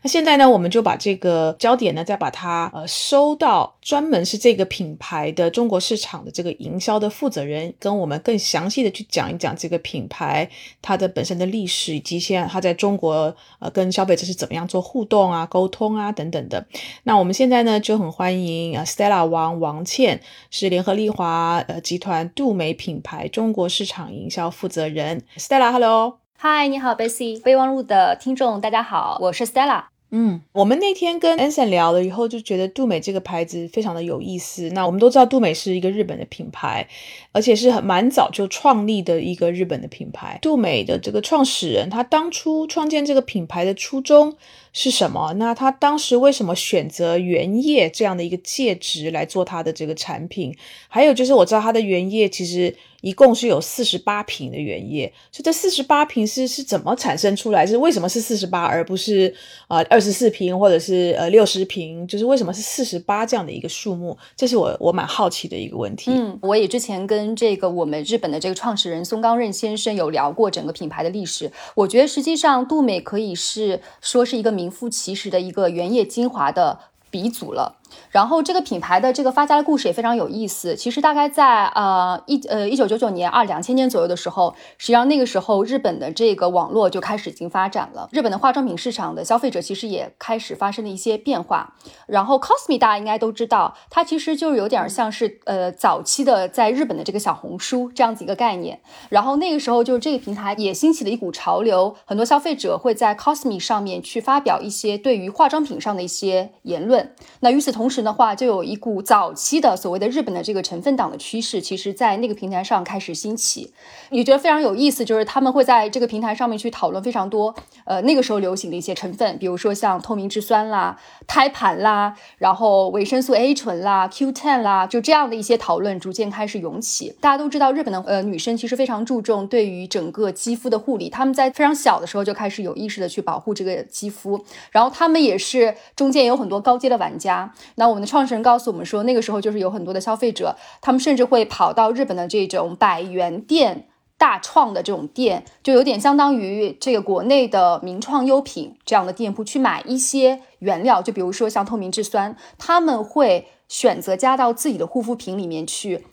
那现在呢，我们就把这个焦点呢，再把它呃收到专门是这个品牌的中国市场的这个营销的负责人，跟我们更详细的去讲一讲这个品牌它的本身的历史，以及现在它在中国呃跟消费者是怎么样做互动啊、沟通啊等等的。那我们现在呢就很欢迎呃 Stella 王王倩是联合利华呃集团杜美品牌中国市场营销负责人。Stella，Hello，
嗨，你好，Bessy，备忘录的听众大家好，我是 Stella。
嗯，我们那天跟 Anson 聊了以后，就觉得杜美这个牌子非常的有意思。那我们都知道杜美是一个日本的品牌，而且是很蛮早就创立的一个日本的品牌。杜美的这个创始人，他当初创建这个品牌的初衷。是什么？那他当时为什么选择原液这样的一个介质来做他的这个产品？还有就是我知道他的原液其实一共是有四十八瓶的原液，所以这四十八瓶是是怎么产生出来？是为什么是四十八而不是呃二十四瓶或者是呃六十瓶？就是为什么是四十八这样的一个数目？这是我我蛮好奇的一个问题。
嗯，我也之前跟这个我们日本的这个创始人松冈任先生有聊过整个品牌的历史。我觉得实际上杜美可以是说是一个名。名副其实的一个原液精华的鼻祖了。然后这个品牌的这个发家的故事也非常有意思。其实大概在呃一呃一九九九年二两千年左右的时候，实际上那个时候日本的这个网络就开始已经发展了。日本的化妆品市场的消费者其实也开始发生了一些变化。然后 Cosme 大家应该都知道，它其实就有点像是呃早期的在日本的这个小红书这样子一个概念。然后那个时候就这个平台也兴起了一股潮流，很多消费者会在 Cosme 上面去发表一些对于化妆品上的一些言论。那与此同同时的话，就有一股早期的所谓的日本的这个成分党的趋势，其实在那个平台上开始兴起。你觉得非常有意思，就是他们会在这个平台上面去讨论非常多，呃，那个时候流行的一些成分，比如说像透明质酸啦、胎盘啦，然后维生素 A 醇啦、Q10 啦，就这样的一些讨论逐渐开始涌起。大家都知道，日本的呃女生其实非常注重对于整个肌肤的护理，他们在非常小的时候就开始有意识的去保护这个肌肤，然后他们也是中间有很多高阶的玩家。那我们的创始人告诉我们说，那个时候就是有很多的消费者，他们甚至会跑到日本的这种百元店、大创的这种店，就有点相当于这个国内的名创优品这样的店铺去买一些原料，就比如说像透明质酸，他们会选择加到自己的护肤品里面去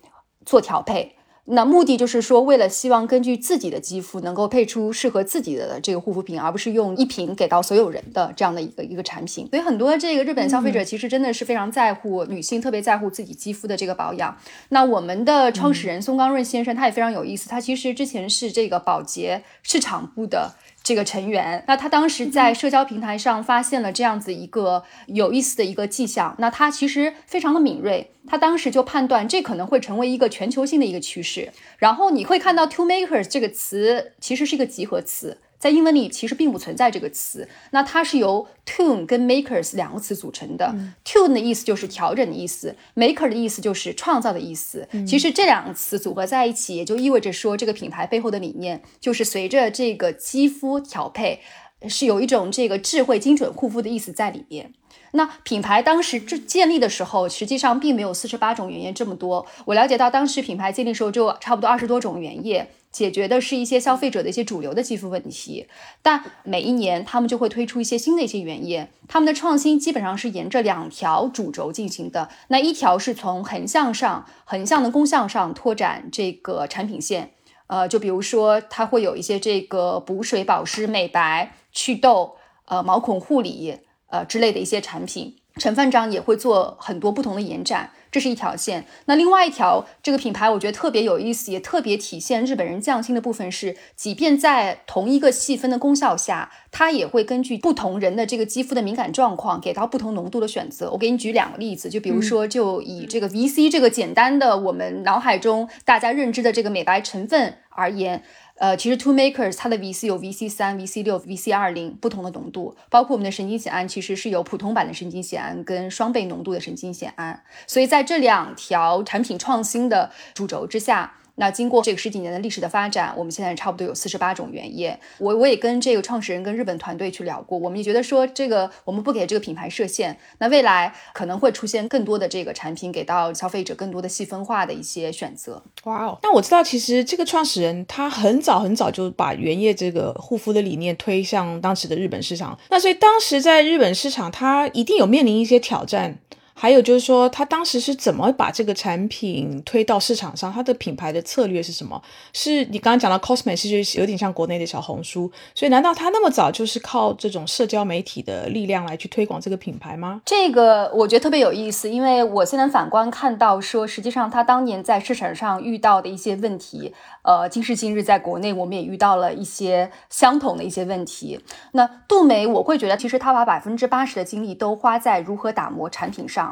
做调配。那目的就是说，为了希望根据自己的肌肤能够配出适合自己的这个护肤品，而不是用一瓶给到所有人的这样的一个一个产品。所以很多这个日本消费者其实真的是非常在乎女性，特别在乎自己肌肤的这个保养。那我们的创始人松冈润先生他也非常有意思，他其实之前是这个宝洁市场部的。这个成员，那他当时在社交平台上发现了这样子一个有意思的一个迹象，那他其实非常的敏锐，他当时就判断这可能会成为一个全球性的一个趋势。然后你会看到 “to makers” 这个词其实是一个集合词。在英文里其实并不存在这个词，那它是由 tune 跟 makers 两个词组成的。tune 的意思就是调整的意思，maker 的意思就是创造的意思。其实这两个词组合在一起，也就意味着说这个品牌背后的理念就是随着这个肌肤调配，是有一种这个智慧精准护肤的意思在里面。那品牌当时这建立的时候，实际上并没有四十八种原液这么多。我了解到当时品牌建立时候就差不多二十多种原液。解决的是一些消费者的一些主流的肌肤问题，但每一年他们就会推出一些新的一些原液，他们的创新基本上是沿着两条主轴进行的。那一条是从横向上、横向的功效上拓展这个产品线，呃，就比如说它会有一些这个补水、保湿、美白、祛痘、呃毛孔护理呃之类的一些产品，成分上也会做很多不同的延展。这是一条线，那另外一条这个品牌，我觉得特别有意思，也特别体现日本人匠心的部分是，即便在同一个细分的功效下，它也会根据不同人的这个肌肤的敏感状况，给到不同浓度的选择。我给你举两个例子，就比如说，就以这个 VC 这个简单的我们脑海中大家认知的这个美白成分而言。呃，其实 Two Makers 它的 VC 有 VC 三、VC 六、VC 二零不同的浓度，包括我们的神经酰胺，其实是有普通版的神经酰胺跟双倍浓度的神经酰胺。所以在这两条产品创新的主轴之下，那经过这个十几年的历史的发展，我们现在差不多有四十八种原液。我我也跟这个创始人跟日本团队去聊过，我们也觉得说这个我们不给这个品牌设限，那未来可能会出现更多的这个产品给到消费者更多的细分化的一些选择。
哇哦！那我知道其实这个创始人他很早很早就把原液这个护肤的理念推向当时的日本市场，那所以当时在日本市场他一定有面临一些挑战。还有就是说，他当时是怎么把这个产品推到市场上？他的品牌的策略是什么？是你刚刚讲到 cosme 是就有点像国内的小红书，所以难道他那么早就是靠这种社交媒体的力量来去推广这个品牌吗？
这个我觉得特别有意思，因为我现在反观看到说，实际上他当年在市场上遇到的一些问题，呃，今时今日在国内我们也遇到了一些相同的一些问题。那杜美，我会觉得其实他把百分之八十的精力都花在如何打磨产品上。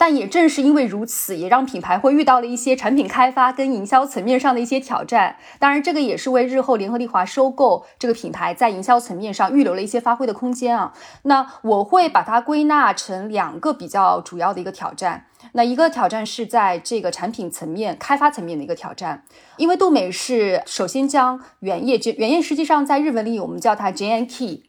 但也正是因为如此，也让品牌会遇到了一些产品开发跟营销层面上的一些挑战。当然，这个也是为日后联合利华收购这个品牌在营销层面上预留了一些发挥的空间啊。那我会把它归纳成两个比较主要的一个挑战。那一个挑战是在这个产品层面开发层面的一个挑战，因为杜美是首先将原液，原液实际上在日文里我们叫它 j n k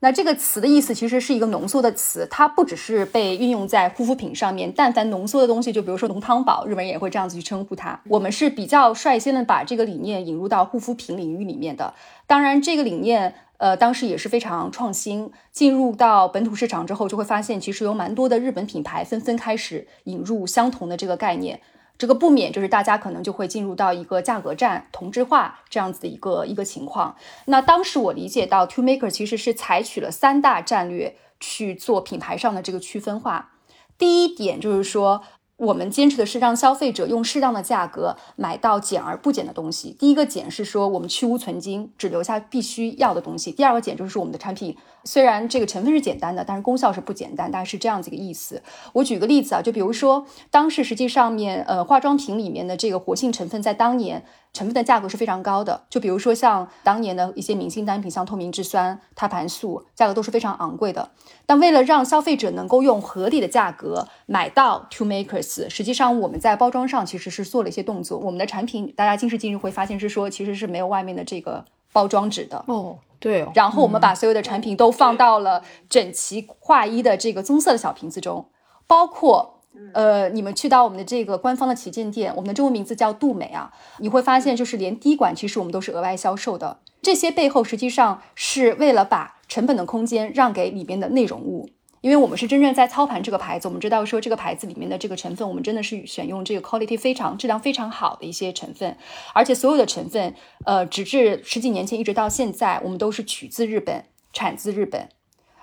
那这个词的意思其实是一个浓缩的词，它不只是被运用在护肤品上面，但凡浓缩的东西，就比如说浓汤宝，日本人也会这样子去称呼它。我们是比较率先的把这个理念引入到护肤品领域里面的。当然，这个理念，呃，当时也是非常创新。进入到本土市场之后，就会发现其实有蛮多的日本品牌纷纷开始引入相同的这个概念。这个不免就是大家可能就会进入到一个价格战、同质化这样子的一个一个情况。那当时我理解到，Two Maker 其实是采取了三大战略去做品牌上的这个区分化。第一点就是说。我们坚持的是让消费者用适当的价格买到减而不减的东西。第一个减是说我们去污存精，只留下必须要的东西。第二个减就是我们的产品虽然这个成分是简单的，但是功效是不简单，大概是这样子一个意思。我举个例子啊，就比如说当时实际上面呃化妆品里面的这个活性成分在当年。成分的价格是非常高的，就比如说像当年的一些明星单品，像透明质酸、胎盘素，价格都是非常昂贵的。但为了让消费者能够用合理的价格买到 Two Makers，实际上我们在包装上其实是做了一些动作。我们的产品，大家今时今日会发现是说，其实是没有外面的这个包装纸的
哦，对。
然后我们把所有的产品都放到了整齐划一的这个棕色的小瓶子中，包括。呃，你们去到我们的这个官方的旗舰店，我们的中文名字叫杜美啊，你会发现就是连滴管其实我们都是额外销售的。这些背后实际上是为了把成本的空间让给里边的内容物，因为我们是真正在操盘这个牌子，我们知道说这个牌子里面的这个成分，我们真的是选用这个 quality 非常质量非常好的一些成分，而且所有的成分，呃，直至十几年前一直到现在，我们都是取自日本，产自日本，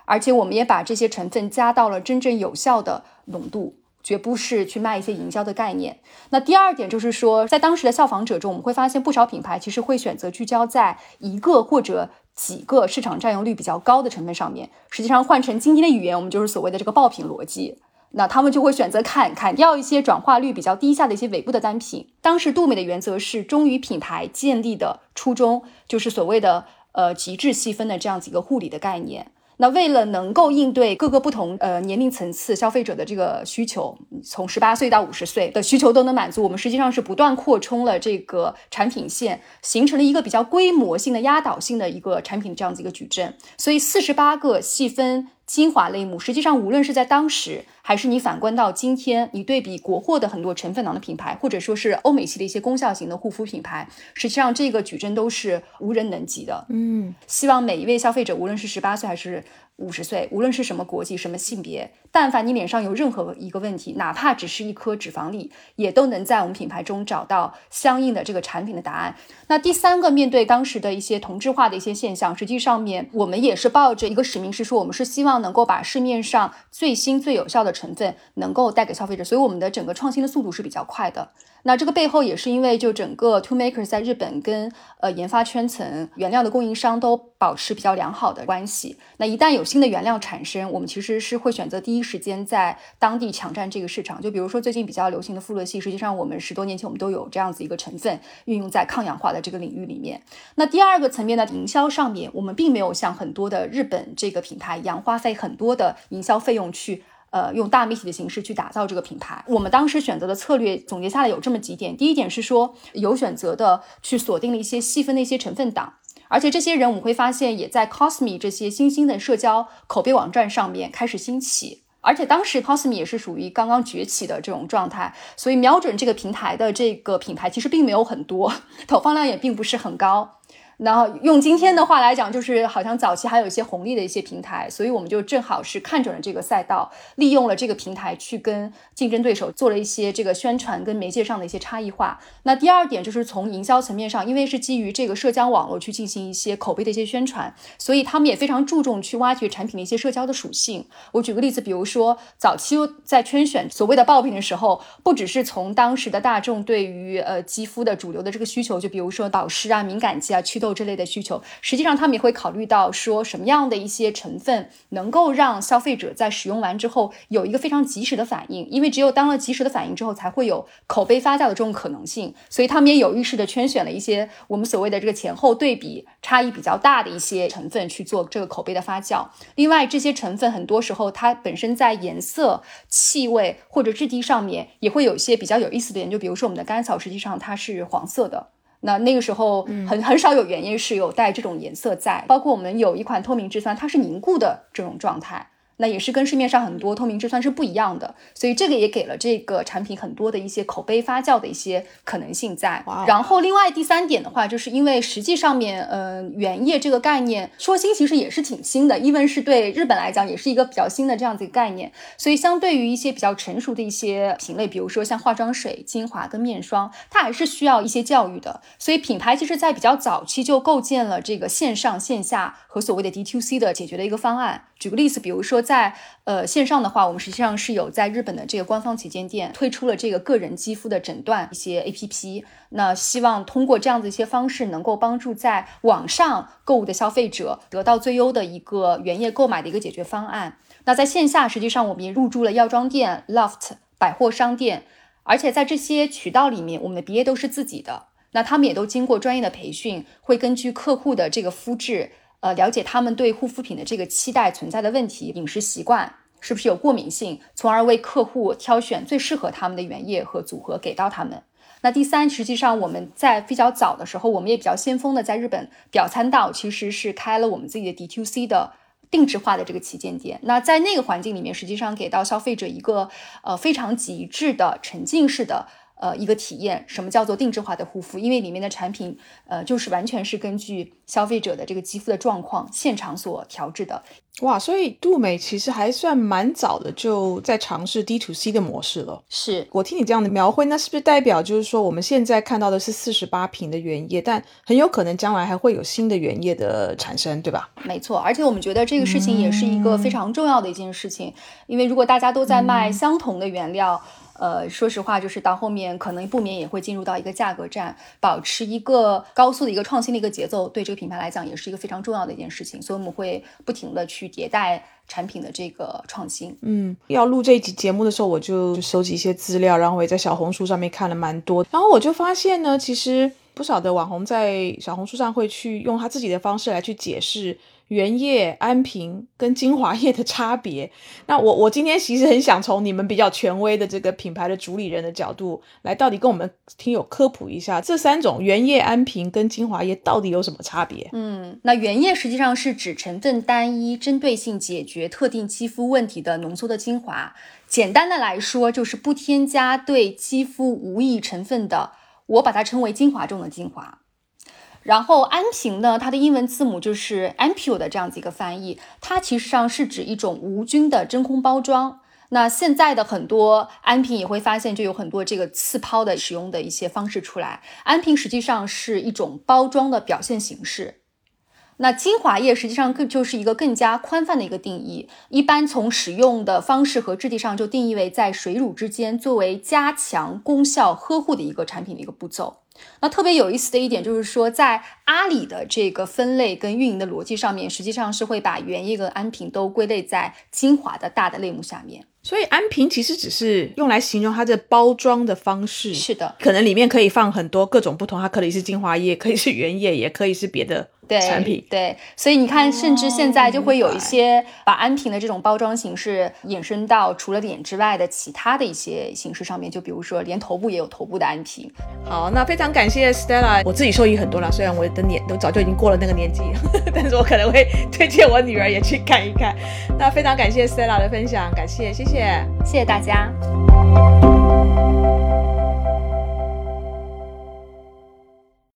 而且我们也把这些成分加到了真正有效的浓度。绝不是去卖一些营销的概念。那第二点就是说，在当时的效仿者中，我们会发现不少品牌其实会选择聚焦在一个或者几个市场占有率比较高的成分上面。实际上，换成今天的语言，我们就是所谓的这个爆品逻辑。那他们就会选择砍砍掉一些转化率比较低下的一些尾部的单品。当时杜美的原则是忠于品牌建立的初衷，就是所谓的呃极致细分的这样几个护理的概念。那为了能够应对各个不同呃年龄层次消费者的这个需求，从十八岁到五十岁的需求都能满足，我们实际上是不断扩充了这个产品线，形成了一个比较规模性的压倒性的一个产品这样子一个矩阵。所以四十八个细分。精华类目，实际上无论是在当时，还是你反观到今天，你对比国货的很多成分党的品牌，或者说是欧美系的一些功效型的护肤品牌，实际上这个矩阵都是无人能及的。
嗯，
希望每一位消费者，无论是十八岁还是。五十岁，无论是什么国籍、什么性别，但凡你脸上有任何一个问题，哪怕只是一颗脂肪粒，也都能在我们品牌中找到相应的这个产品的答案。那第三个，面对当时的一些同质化的一些现象，实际上面我们也是抱着一个使命，是说我们是希望能够把市面上最新最有效的成分能够带给消费者，所以我们的整个创新的速度是比较快的。那这个背后也是因为，就整个 To Maker 在日本跟呃研发圈层、原料的供应商都保持比较良好的关系。那一旦有新的原料产生，我们其实是会选择第一时间在当地抢占这个市场。就比如说最近比较流行的富勒烯，实际上我们十多年前我们都有这样子一个成分运用在抗氧化的这个领域里面。那第二个层面的营销上面，我们并没有像很多的日本这个品牌一样花费很多的营销费用去。呃，用大媒体的形式去打造这个品牌。我们当时选择的策略总结下来有这么几点：第一点是说有选择的去锁定了一些细分的一些成分党，而且这些人我们会发现也在 Cosme 这些新兴的社交口碑网站上面开始兴起。而且当时 Cosme 也是属于刚刚崛起的这种状态，所以瞄准这个平台的这个品牌其实并没有很多，投放量也并不是很高。然后用今天的话来讲，就是好像早期还有一些红利的一些平台，所以我们就正好是看准了这个赛道，利用了这个平台去跟竞争对手做了一些这个宣传跟媒介上的一些差异化。那第二点就是从营销层面上，因为是基于这个社交网络去进行一些口碑的一些宣传，所以他们也非常注重去挖掘产品的一些社交的属性。我举个例子，比如说早期在圈选所谓的爆品的时候，不只是从当时的大众对于呃肌肤的主流的这个需求，就比如说保湿啊、敏感肌啊、祛痘。这类的需求，实际上他们也会考虑到说什么样的一些成分能够让消费者在使用完之后有一个非常及时的反应，因为只有当了及时的反应之后，才会有口碑发酵的这种可能性。所以他们也有意识的圈选了一些我们所谓的这个前后对比差异比较大的一些成分去做这个口碑的发酵。另外，这些成分很多时候它本身在颜色、气味或者质地上面也会有一些比较有意思的研究，比如说我们的甘草，实际上它是黄色的。那那个时候很很少有原液是有带这种颜色在，包括我们有一款透明质酸，它是凝固的这种状态。那也是跟市面上很多透明质酸是不一样的，所以这个也给了这个产品很多的一些口碑发酵的一些可能性在。然后另外第三点的话，就是因为实际上面，呃，原液这个概念说新其实也是挺新的，因为是对日本来讲也是一个比较新的这样子一个概念。所以相对于一些比较成熟的一些品类，比如说像化妆水、精华跟面霜，它还是需要一些教育的。所以品牌其实在比较早期就构建了这个线上线下和所谓的 D to C 的解决的一个方案。举个例子，比如说在呃线上的话，我们实际上是有在日本的这个官方旗舰店推出了这个个人肌肤的诊断一些 APP，那希望通过这样的一些方式，能够帮助在网上购物的消费者得到最优的一个原液购买的一个解决方案。那在线下，实际上我们也入驻了药妆店、Loft 百货商店，而且在这些渠道里面，我们的 BA 都是自己的，那他们也都经过专业的培训，会根据客户的这个肤质。呃，了解他们对护肤品的这个期待存在的问题，饮食习惯是不是有过敏性，从而为客户挑选最适合他们的原液和组合给到他们。那第三，实际上我们在比较早的时候，我们也比较先锋的，在日本表参道其实是开了我们自己的 DTC 的定制化的这个旗舰店。那在那个环境里面，实际上给到消费者一个呃非常极致的沉浸式的。呃，一个体验，什么叫做定制化的护肤？因为里面的产品，呃，就是完全是根据消费者的这个肌肤的状况现场所调制的。
哇，所以杜美其实还算蛮早的，就在尝试 D to C 的模式了。
是
我听你这样的描绘，那是不是代表就是说，我们现在看到的是四十八瓶的原液，但很有可能将来还会有新的原液的产生，对吧？
没错，而且我们觉得这个事情也是一个非常重要的一件事情，因为如果大家都在卖相同的原料。呃，说实话，就是到后面可能不免也会进入到一个价格战，保持一个高速的一个创新的一个节奏，对这个品牌来讲也是一个非常重要的一件事情。所以我们会不停的去迭代产品的这个创新。
嗯，要录这一集节目的时候，我就收集一些资料，然后我也在小红书上面看了蛮多，然后我就发现呢，其实不少的网红在小红书上会去用他自己的方式来去解释。原液、安瓶跟精华液的差别。那我我今天其实很想从你们比较权威的这个品牌的主理人的角度来，到底跟我们听友科普一下这三种原液、安瓶跟精华液到底有什么差别？
嗯，那原液实际上是指成分单一、针对性解决特定肌肤问题的浓缩的精华。简单的来说，就是不添加对肌肤无益成分的，我把它称为精华中的精华。然后安瓶呢，它的英文字母就是 ampule 的这样子一个翻译，它其实上是指一种无菌的真空包装。那现在的很多安瓶也会发现，就有很多这个次抛的使用的一些方式出来。安瓶实际上是一种包装的表现形式。那精华液实际上更就是一个更加宽泛的一个定义，一般从使用的方式和质地上就定义为在水乳之间作为加强功效呵护的一个产品的一个步骤。那特别有意思的一点就是说，在阿里的这个分类跟运营的逻辑上面，实际上是会把原液跟安瓶都归类在精华的大的类目下面。
所以安瓶其实只是用来形容它的包装的方式，
是的，
可能里面可以放很多各种不同，它可以是精华液，可以是原液，也可以是别的。产品
对，所以你看，甚至现在就会有一些把安瓶的这种包装形式衍生到除了脸之外的其他的一些形式上面，就比如说连头部也有头部的安瓶。
好，那非常感谢 Stella，我自己受益很多了，虽然我的年都早就已经过了那个年纪，但是我可能会推荐我女儿也去看一看。那非常感谢 Stella 的分享，感谢，谢谢，
谢谢大家。